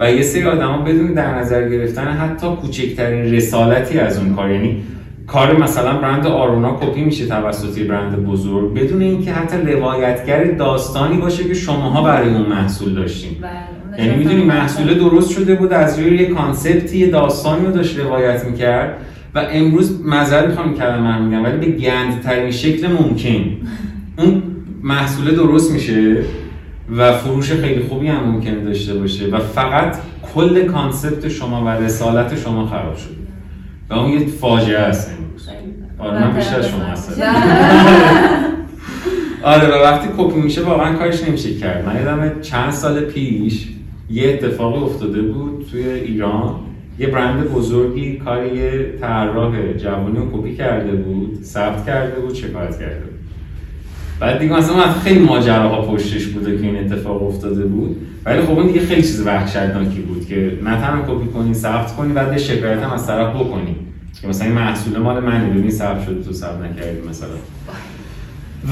و یه سری آدما بدون در نظر گرفتن حتی کوچکترین رسالتی از اون کار. یعنی کار مثلا برند آرونا کپی میشه توسط یه برند بزرگ بدون اینکه حتی روایتگر داستانی باشه که شماها برای اون محصول داشتیم بله، یعنی می‌دونی. محصول درست شده بود از روی یه concept ی یه داستانی رو داشت روایت می‌کرد. و امروز معذرت می‌خوام کلمه رو میگم ولی به گندترین شکل ممکن اون محصول درست میشه و فروش خیلی خوبی هم ممکنه داشته باشه و فقط کل concept شما و رسالت شما خراب شده و اون یه فاجعه است امروز. آره من بیشتر شما هستم. آره و وقتی کپی میشه واقعا کارش نمیشه کرد من یادم چند سال پیش یه اتفاقی افتاده بود توی ایران یه برند بزرگی کار یه طراح جوانی رو کپی کرده بود ثبت کرده بود شکایت کرده بود. بعد دیگه مثلا خیلی ماجراها پشتش بوده که این اتفاق افتاده بود. ولی خب اون دیگه خیلی چیز وحشتناکی بود که نه تنها کپی کنی ثبت کنی بعد شکایت هم از طرف بکنی. که مثلا این محصول مال منی ببین ثبت شده تو ثبت نکردی مثلا.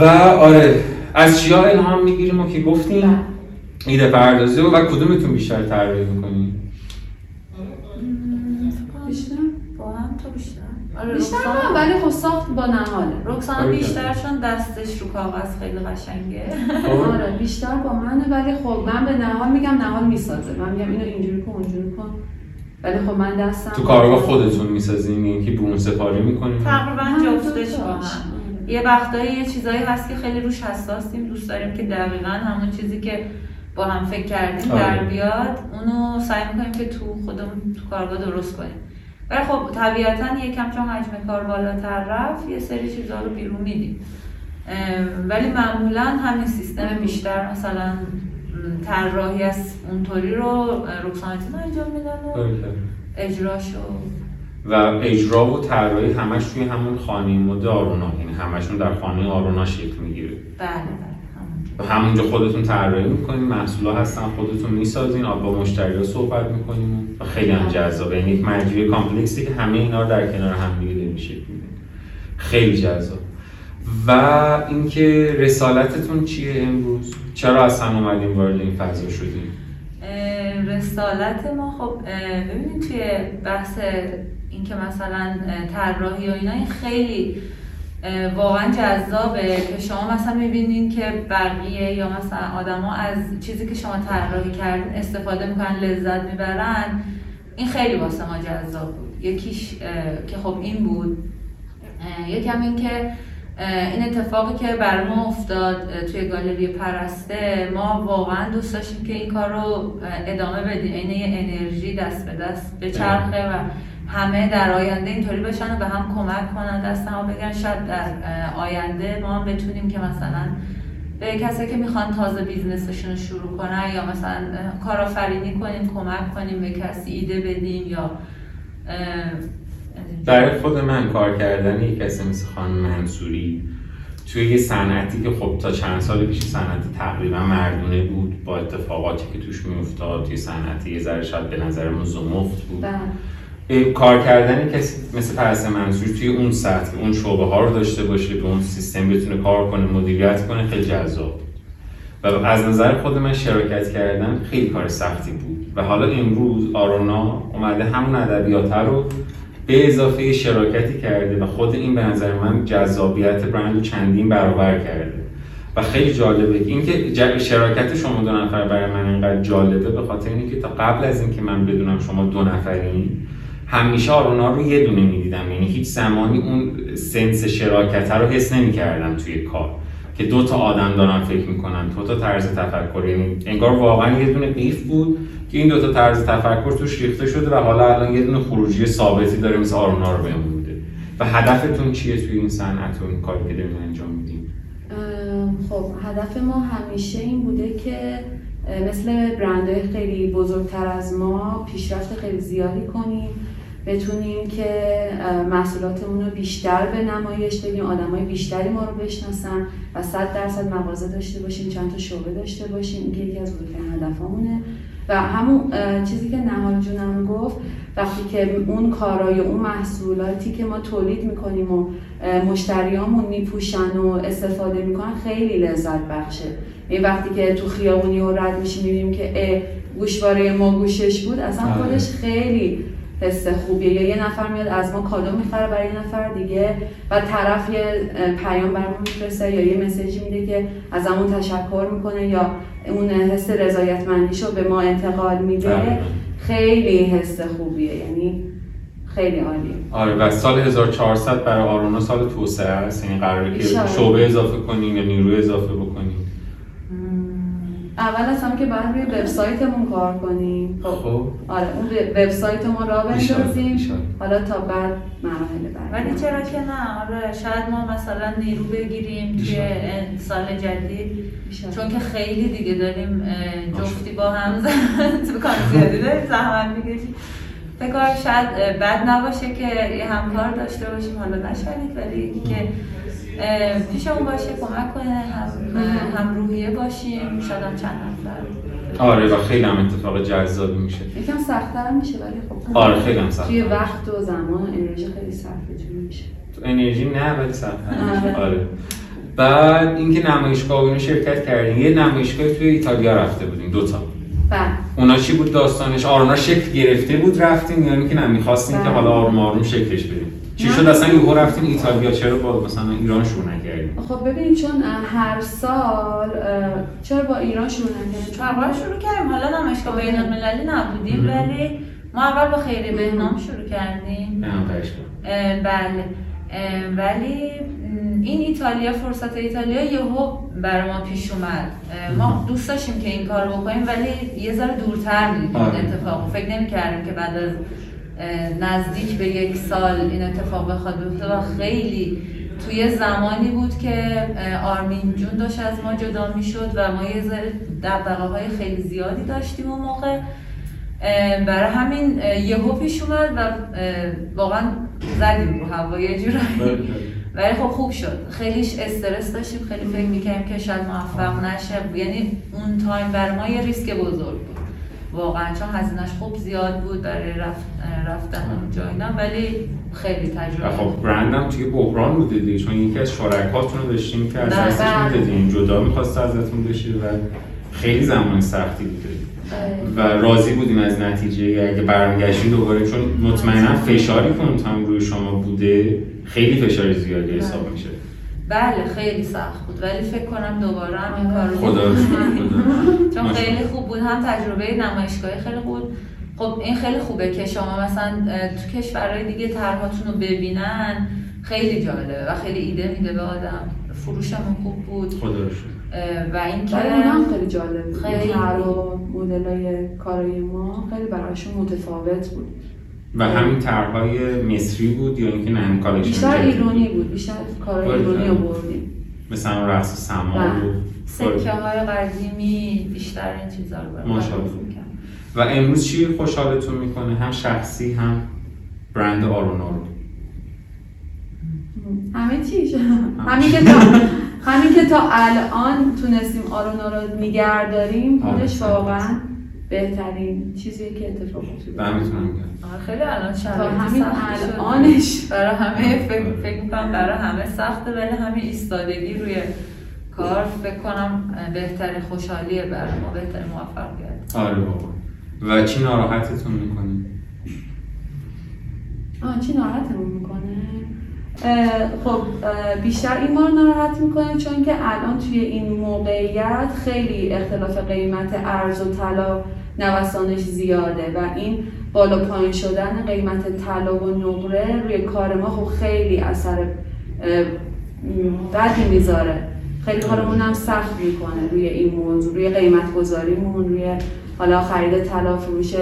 و آره از چیا الهام می‌گیریم و که گفتیم؟ ایده پردازی و کدومتون بیشتر طراحی می‌کنی بیشتر با هم تو بیشتر آره بیشتر نه ولی خب ساخت با نهاله رکسانا آره. بیشتر چون دستش رو کاغذ خیلی قشنگه آره بیشتر با منه ولی خب من به نهال میگم نهال می‌سازه من میگم اینو اینجوری کن اونجوری کن ولی خب من دستم تو کارگاه خودتون می‌سازین یعنی که بون سپاری می‌کنین تقریبا جفتش با. هم آره. یه وقتایی یه چیزایی هست که خیلی روش حساسیم دوست داریم که دقیقا همون چیزی که با هم فکر کردیم آره. در بیاد اونو سعی می‌کنیم که تو خودمون تو کارگاه درست کنیم ولی خب طبیعتا یکم چون حجم کار بالاتر رفت یه سری چیزا رو بیرون میدیم. ولی معمولا همین سیستم بیشتر مثلا طراحی از اونطوری رو رکسانتین انجام میدن و اجراشو و اجرا و طراحی همش توی همون خانه مد آرونا یعنی همشون در خانه آرونا شکل می‌گیره. بله بله. همونجا خودتون طراحی می‌کنین محصولا هستن خودتون می‌سازین با مشتری صحبت می‌کنین. و خیلی هم جذابه. یعنی یک مجموعه کامپلکسی که همه اینا رو در کنار هم دیگه دارین شکل خیلی جذاب. و اینکه رسالتتون چیه امروز؟ چرا اصلا اومدین وارد این فضا شدین؟ اه، رسالت ما خب ببینید توی بحث اینکه مثلا طراحی و اینا این خیلی واقعا جذابه که شما مثلا می‌بینین که بقیه یا مثلا آدما از چیزی که شما طراحی کردین استفاده می‌کنن لذت می‌برن. این خیلی واسه ما جذاب بود. یکیش که خب این بود. یکم این که این اتفاقی که بر ما افتاد توی گالری پرسته ما واقعا دوست داشتیم که این کار رو ادامه بدیم. یه انرژی دست به دست به چرخه و همه در آینده اینطوری بشن و به هم کمک کنن دست هم بگن شاید در آینده ما هم بتونیم که مثلا به کسایی که می‌خوان تازه بیزنسشون رو شروع کنن یا مثلا کارآفرینی کنیم کمک کنیم به کسی ایده بدیم یا برای خود من کار کردن یک کسی مثل خانم منصوری توی یه صنعتی که خب تا چند سال پیش صنعت تقریبا مردونه بود با اتفاقاتی که توش میافتاد توی صنعتی یه ذره شاید به نظرمون زمخت بود بله. کار کردن کسی مثل پرست منصوری توی اون سطح اون شعبه ها رو داشته باشه به اون سیستم بتونه کار کنه مدیریت کنه خیلی جذاب. و از نظر خود من شراکت کردن خیلی کار سختی بود و حالا امروز آرونا اومده همون ادبیات رو به اضافه شراکتی کرده و خود این به نظر من جذابیت برند رو چندین برابر کرده و خیلی جالبه اینکه شراکت شما دو نفر برای من اینقدر جالبه به خاطر اینکه تا قبل از اینکه من بدونم شما دو نفرین همیشه آرونا رو یه دونه می‌دیدم. یعنی هیچ زمانی اون سنس شراکت رو حس نمی‌کردم توی کار. که دو تا آدم دارن فکر می‌کنن دو تا طرز تفکر. یعنی انگار واقعا یه دونه قیف بود که این دو تا طرز تفکر توش ریخته شده و حالا الان یه دونه خروجی ثابتی داره مثل آرونا رو بهمون میده. و هدفتون چیه توی این صنعت و این کاری که دارین انجام میدین؟ ام، خب هدف ما همیشه این بوده که مثل برندهای خیلی بزرگتر از ما پیشرفت خیلی زیادی کنیم. بتونیم که محصولاتمون رو بیشتر به نمایش بدیم آدمای بیشتری ما رو بشناسن و صد درصد مغازه داشته باشیم چند تا شعبه داشته باشیم این یکی از بزرگترین هدفامونه و همون چیزی که نهال جونم گفت وقتی که اون کارای اون محصولاتی که ما تولید می‌کنیم و مشتریامون میپوشن و استفاده می‌کنن خیلی لذت بخشه این وقتی که تو خیابونی و رد میشیم می‌بینیم که گوشواره ما گوشش بود اصلا آره. خودش خیلی حس خوبیه. یا یه نفر میاد از ما کادو می‌خره برای یه نفر دیگه و طرف یه پیام برامون میفرسته یا یه مسیجی میده که از همون تشکر می‌کنه یا اون حس رضایتمندیشو به ما انتقال میده. دقیقاً. خیلی حس خوبیه. یعنی خیلی عالیه. آره و سال 1400 برای آرونا سال توسعه است. یعنی قراره که. شعبه اضافه کنین یا نیروی اضافه بکنین اول از همه که باید روی وبسایتمون کار کنیم. خب. خب. آره اون وب- وبسایت ما را بندازیم. حالا تا بعد مراحل بعد ولی چرا که نه؟ آره شاید ما مثلا نیرو بگیریم توی. اه، سال جدید. ایشالا. چون که خیلی دیگه داریم جفتی با هم ز- تو کار زیادی داریم زحمت می‌کشیم. فکر کنم شاید بد نباشه که یه همکار داشته باشیم. حالا نشنید ولی اینکه اه، پیشمون باشه کمک کنه هم هم روحیه باشیم شاید هم چند نفر. آره و خیلی هم اتفاق جذابی میشه. یکم سختتر میشه ولی خب. آره خیلی هم سخت توی وقت و زمان و انرژی خیلی صرفه میشه. تو انرژی نه ولی سخت آره. آره. بعد اینکه نمایشگاه و اینو شرکت کردیم یه نمایشگاه توی ایتالیا رفته بودیم دوتا بله. اونا چی بود داستانش؟ آرونا شکل گرفته بود رفتیم یا که نه می‌خواستیم که بله. حالا آروم آروم شکلش بدیم. چی. شد؟ اصلا یهو رفتین ایتالیا؟ چرا با مثلا ایران شروع نکردیم خب ببین چون هر سال چرا با ایران شروع نکردیم چون اول شروع کردیم. حالا نمایشگاه بین المللی نبودیم. ولی ما اول با خیری بهنام شروع کردیم. بله. ولی این ایتالیا فرصت ایتالیا یهو برای ما پیش اومد. ما دوست داشتیم که این کار رو بکنیم ولی یه ذره دورتر این آره. اتفاق. فکر نمی کردیم که بعد از نزدیک به یک سال این اتفاق بخواد بیفته و خیلی توی زمانی بود که آرمین جون داشت از ما جدا می‌شد و ما یه دغدغه های خیلی زیادی داشتیم اون موقع. برای همین یهو پیش اومد و واقعا زدیم رو هوا یه جورایی. ولی خب خوب شد. خیلیش استرس داشتیم خیلی فکر می‌کنیم که شاید موفق نشه. یعنی اون time برای ما یه ریسک بزرگ بود. واقعا چون هزینهش خوب زیاد بود برای رفت رفتن اونجا اینا ولی خیلی تجربه خب برندم توی بحران بوده دیگه چون یکی از شرکاتون رو داشتیم که از بله. دستش می‌دادیم جدا می‌خواست ازتون بشه و خیلی زمان سختی بوده و راضی بودیم از نتیجه اگه برمیگشتین دوباره چون مطمئنا فشاری که اون روی شما بوده خیلی فشار زیادی حساب میشه بله خیلی سخت بود. ولی فکر کنم دوباره هم این کار رو. چون. خیلی خوب بود. هم تجربه نمایشگاهی خیلی خوب بود. خب این خیلی خوبه که شما مثلا تو کشورهای دیگه طرحاتون رو ببینن. خیلی جالبه و خیلی ایده میده به آدم. فروشمون خوب بود. خدا و اینکه هم خیلی جالب بود. خیلی. طرح و مدلای کارای ما خیلی براشون متفاوت بود. و همین طرحهای مصری بود یا اینکه نه collection بیشتر؟ ایرانی بود بیشتر کارای باریکلا. ایرانی رو بردیم مثلا رقص سما بله. و سکه های قدیمی بیشتر این چیزا رو ماشاءالله. و امروز چی خوشحالتون می‌کنه هم شخصی هم برند آرونا رو همه چیش همین که تا همین که تا الان تونستیم آرونا رو نگه داریم خودش آره. واقعا بهترین چیزیه که اتفاق افتاده. دمتون گرم آره، خیلی الان شرایط. الانش. برای همه فکر, فکر می‌کنم برای همه سخته ولی همین ایستادگی روی کار فکر کنم بهترین خوشحالیه برای ما بهترین موفقیت. آره بابا. و چی ناراحتتون می‌کنه؟ آه چی ناراحتمون می‌کنه؟ خب بیشتر این ما رو ناراحت می‌کنه چون که الان توی این موقعیت خیلی اختلاف قیمت ارز و طلا نوسانش زیاده و این بالا پایین شدن قیمت طلا و نقره روی کار ما خب خیلی اثر بدی می‌ذاره. خیلی کارمون هم سخت می‌کنه روی این موضوع روی قیمت گذاریمون روی حالا خرید طلا فروش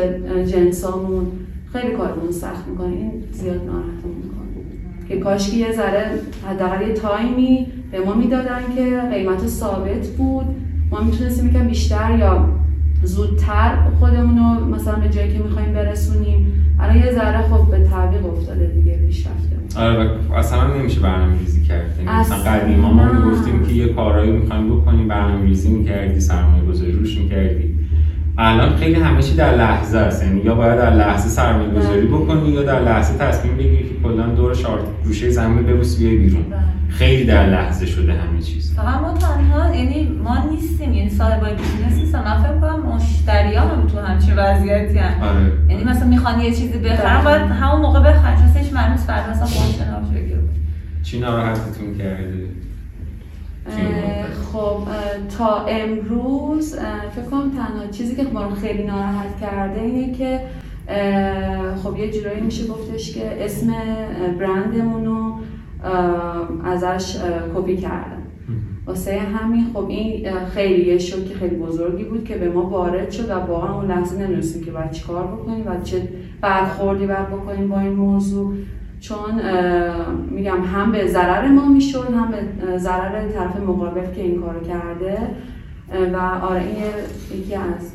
جنسامون. خیلی کارمون سخت می‌کنه این زیاد ناراحتمون می‌کنه. که کاش که یه ذره حداقل یه تایمی به ما می‌دادن که قیمت ثابت بود. ما می‌تونستیم یکم بیشتر یا زودتر خودمون رو مثلا به جایی که می‌خوایم برسونیم. الان یه ذره خب به تعویق افتاده دیگه پیشرفته. آره و اصلا هم نمیشه برنامه ریزی کرد. یعنی مثلا اصلا. قدیما ما می‌گفتیم که یه کارهایی می‌خوایم بکنیم برنامه ریزی می‌کردی سرمایه گذاری روش می‌کردی. الان خیلی همه چی در لحظه است. یعنی یا باید در لحظه سرمایه گذاری بکنی یا در لحظه تصمیم بگیری که کلا دور شارت گوشه زمین ببوس بیای بیرون. خیلی در لحظه شده همه چیز فقط ما تنها یعنی ما نیستیم یعنی صاحبای business نیستم من فکر کنم مشتری هم تو همچین وضعیتی هم. آره یعنی مثلا می‌خوان یه چیزی بخرن بله. باید همون موقع بخرن چون هیچ معنی فردا مثلا خودش چی ناراحتتون کرده؟ خب تا امروز فکر کنم تنها چیزی که ما رو خیلی ناراحت کرده اینه که خب یه جورایی میشه گفتش که اسم برندمون رو ازش کپی کردن واسه همین خب این خیلی یه شوک خیلی بزرگی بود که به ما وارد شد و واقعا اون لحظه نمی‌دونستیم که باید چیکار بکنیم و چه برخوردی باید بکنیم با این موضوع. چون میگم هم به ضرر ما می‌شد هم به ضرر طرف مقابل که این کارو کرده. و آره این یکی از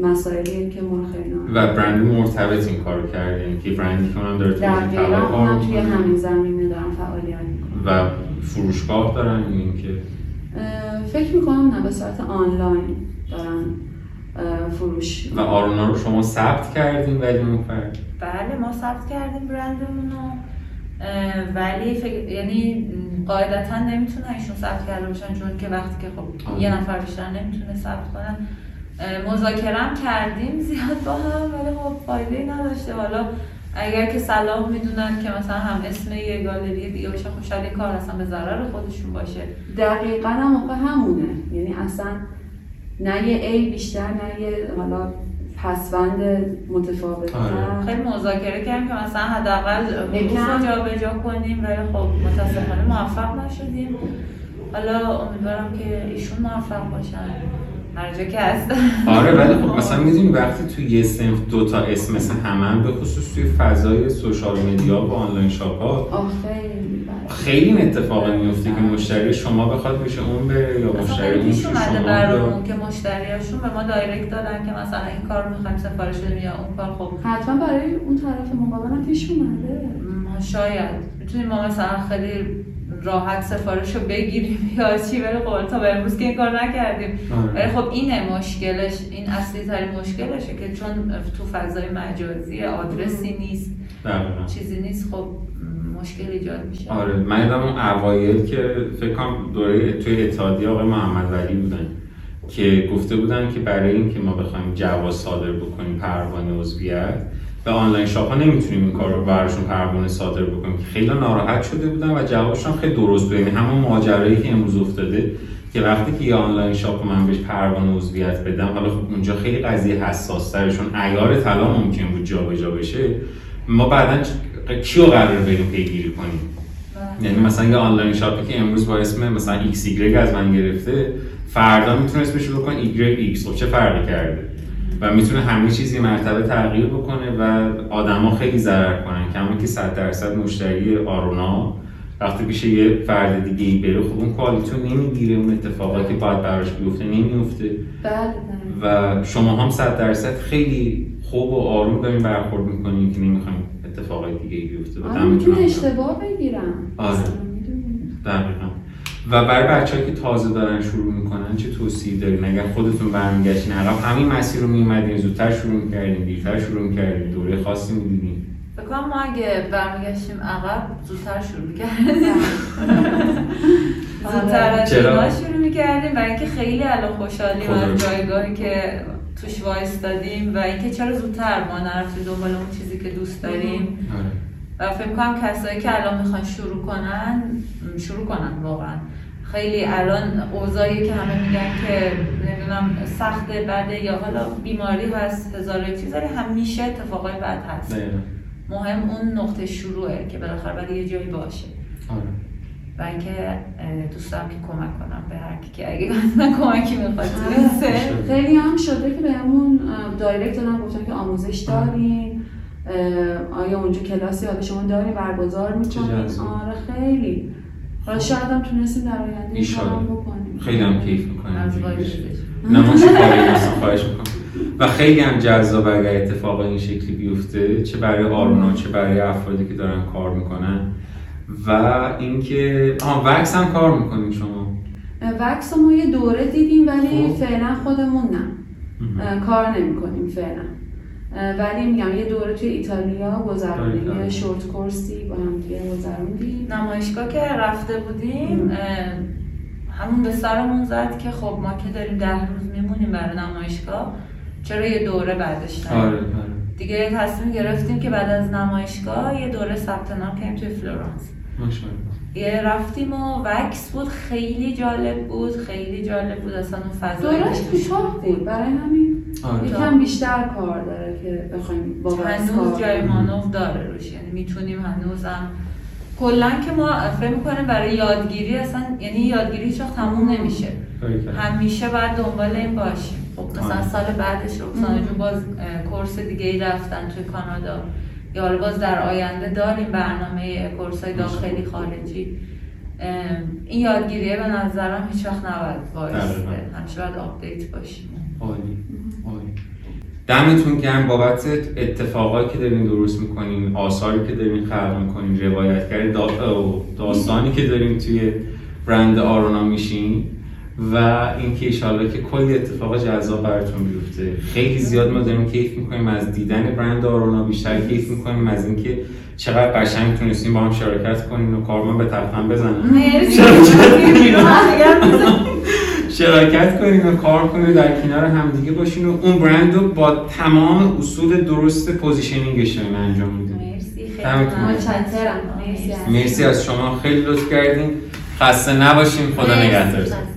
مسائلی که ما و برند مرتبط این کارو کردین که برندی که اونم داره تو دقیقا کار توی. همین زمینه دارم فعالیت می‌کنم و فروشگاه دارن این که فکر می‌کنم نه به صورت آنلاین دارن فروش و آرونا رو شما ثبت کردین ولی اون بله ما ثبت کردیم برندمون رو ولی فکر یعنی قاعدتا نمی‌تونن ایشون ثبت کرده باشن چون که وقتی که خب آه. یه نفر بیشتر نمی‌تونه ثبت کنن مذاکرم کردیم زیاد با هم ولی خب فایده نداشته. حالا اگر که صلاح می‌دونن که مثلا هم اسم یه گالری دیگه باشه خب شاید این کار اصلا به ضرر خودشون باشه. دقیقا هم همونه. یعنی اصلا نه یه ای بیشتر نه یه حالا پسوند متفاوت. آره. خیلی مذاکره کردیم که مثلا حداقل. رو جابجا کنیم ولی خب متاسفانه موفق نشدیم. حالا امیدوارم که ایشون موفق باشن. هر جا که هستن آره ولی خب مثلا می‌دونی وقتی تو یه سنف دو تا اسم مثل همن به خصوص توی فضای سوشال مدیا و آنلاین شاپ ها آخه خیلی این اتفاق میفته که مشتری شما بخواد بشه اون بره یا مشتری اون پیش اومده برامون بیا. که مشتریاشون به ما دایرکت دادن که مثلا این کار می‌خوایم سفارش بدیم یا اون کار خب. حتما برای اون طرف مقابلم پیش اومده. شاید. می‌تونیم ما مثلا خیلی راحت سفارش رو بگیریم یا چی ولی خب تا به امروز که این کار نکردیم آره. ولی خب اینه مشکلش این اصلی ترین مشکلشه که چون تو فضای مجازی آدرسی نیست دقیقاً. چیزی نیست خب مشکل ایجاد میشه آره من یادم اون اوایل که فکر کنم دوره توی اتحادیه آقای محمد ولی بودن که گفته بودن که برای اینکه ما بخوایم جواز صادر بکنیم پروانه عضویت به online shop ها نمی‌تونیم این کار رو براشون پروانه صادر بکنیم. که خیلی ناراحت شده بودن و جوابشون خیلی درست بود. یعنی همون ماجرایی که امروز افتاده که وقتی که یه online shop من بهش پروانه عضویت بدم حالا خب اونجا خیلی قضیه حساس ترشون عیار طلا ممکن بود جابجا بشه. ما بعدا کیو قرار بریم پیگیری کنیم؟ یعنی مثلا یه online shop ی که امروز با اسم مثلا ایکس ایگرگ از من گرفته فردا می‌تونه اسمش رو بکنه ایگرگ ایکس خب چه فرقی کرده؟ و می‌تونه همه چیز یه مرتبه تغییر بکنه و آدما خیلی ضرر کنن. کما که 100 درصد مشتری آرونا. وقتی پیش یه فرد دیگه ای بره خب اون کوالیتی رو نمی‌گیره اون اتفاقاتی که باید براش بیفته نمیفته و شما هم 100 درصد خیلی خوب و آروم دارین برخورد می‌کنین که نمی‌خوایم اتفاقای دیگه ای بیفته و آره. اشتباه بگیرم. آره. دقیقا. و برای بچه که تازه دارن شروع می‌کنن چه توصیه دارین؟ اگر خودتون برمیگشتین عقب همین مسیر رو میومدین زودتر شروع می‌کردین دیرتر شروع می‌کردین دوره خاصی می‌دیدین. فکر کنم ما اگه برمیگشتیم عقب زودتر شروع می‌کردیم. زودتر از چرا؟ شروع می‌کردیم برای اینکه خیلی الان خوشحالیم از جایگاهی که توش وایستادیم و اینکه چرا زودتر ما نرفتیم دنبال اون چیزی که دوست داریم. آره. و فکر کنم کسایی که الان می‌خوان شروع کنن شروع کنن واقعا خیلی الان اوضاعی که همه میگن که نمی‌دونم سخت بده یا حالا بیماری هست هزار چیز ولی همیشه اتفاقای بد هست دقیقا. مهم اون نقطه شروعه که بالاخره باید یه جایی باشه آره. و اینکه دوست دارم که کمک کنم به هر کی که اگه کمکی می‌خواد سن. خیلی هم شده که بهمون دایرکت دادن گفتن که آموزش دارین اه، آیا اونجا کلاسی حالا شما دارین برگزار می‌کنین جذاب. آره خیلی. حالا شاید هم تونستیم در آینده. کارم بکنیم. خیلی هم کیف می‌کنیم. از وایسش. نه ما خواهش می‌کنم. و خیلی هم جذاب اگر اتفاق این شکلی بیفته چه برای آرونا چه برای افرادی که دارن کار می‌کنن. و اینکه آها وکس هم کار می‌کنین شما؟ وکس ما یه دوره دیدیم ولی خب. فعلا خودمون نه. کار نمی کنیم فعلا. ولی میگم یه دوره توی ایتالیا گذروندیم. یه شورت کورسی با هم دیگه گذروندیم. نمایشگاه که رفته بودیم همون به سرمون زد که خب ما که داریم ده روز میمونیم برای نمایشگاه چرا یه دوره بعدش نه؟ آره آره. دیگه تصمیم گرفتیم که بعد از نمایشگاه یه دوره ثبت نام کنیم توی فلورانس. یه رفتیم و وکس بود خیلی جالب بود خیلی جالب بود. اصلا اون فضایی دورش بود برای همین. یکم بیشتر کار داره که بخوایم با هنوز جای. مانور داره روش یعنی می‌تونیم هنوزم. کلا که ما فکر می‌کنیم برای یادگیری اصلا یعنی یادگیری هیچ وقت تموم نمیشه. همیشه باید دنبال این باشیم. خب مثلا آره. سال بعدش رخسانه جون باز course دیگه ای رفتن توی کانادا. یا حالا باز در آینده داریم برنامه course های داخلی خارجی. این یادگیریه به نظرم هیچ وقت نباید وایسته. دقیقاً. همیشه باید update باشیم. عالی. دمتون گرم بابت اتفاقایی که دارین درست می‌کنین آثاری که دارین خلق می‌کنین روایتگر دا- داستانی که دارین توی برند آرونا میشین و اینکه ایشالله که کلی اتفاق جذاب براتون بیفته. خیلی زیاد ما داریم کیف می‌کنیم از دیدن برند آرونا بیشتر کیف می‌کنیم از اینکه چقدر قشنگ تونستیم با هم شرکت کنیم و کارمان به تخته بزنم مرسی. شراکت کنین و کار کنین در کنار همدیگه باشین و اون برند رو با تمام اصول درست positioning ش رو انجام میدین. مرسی خیلی مرسی از مرسی از شما. خیلی لطف کردین. خسته نباشین. خدا. نگهدارتون.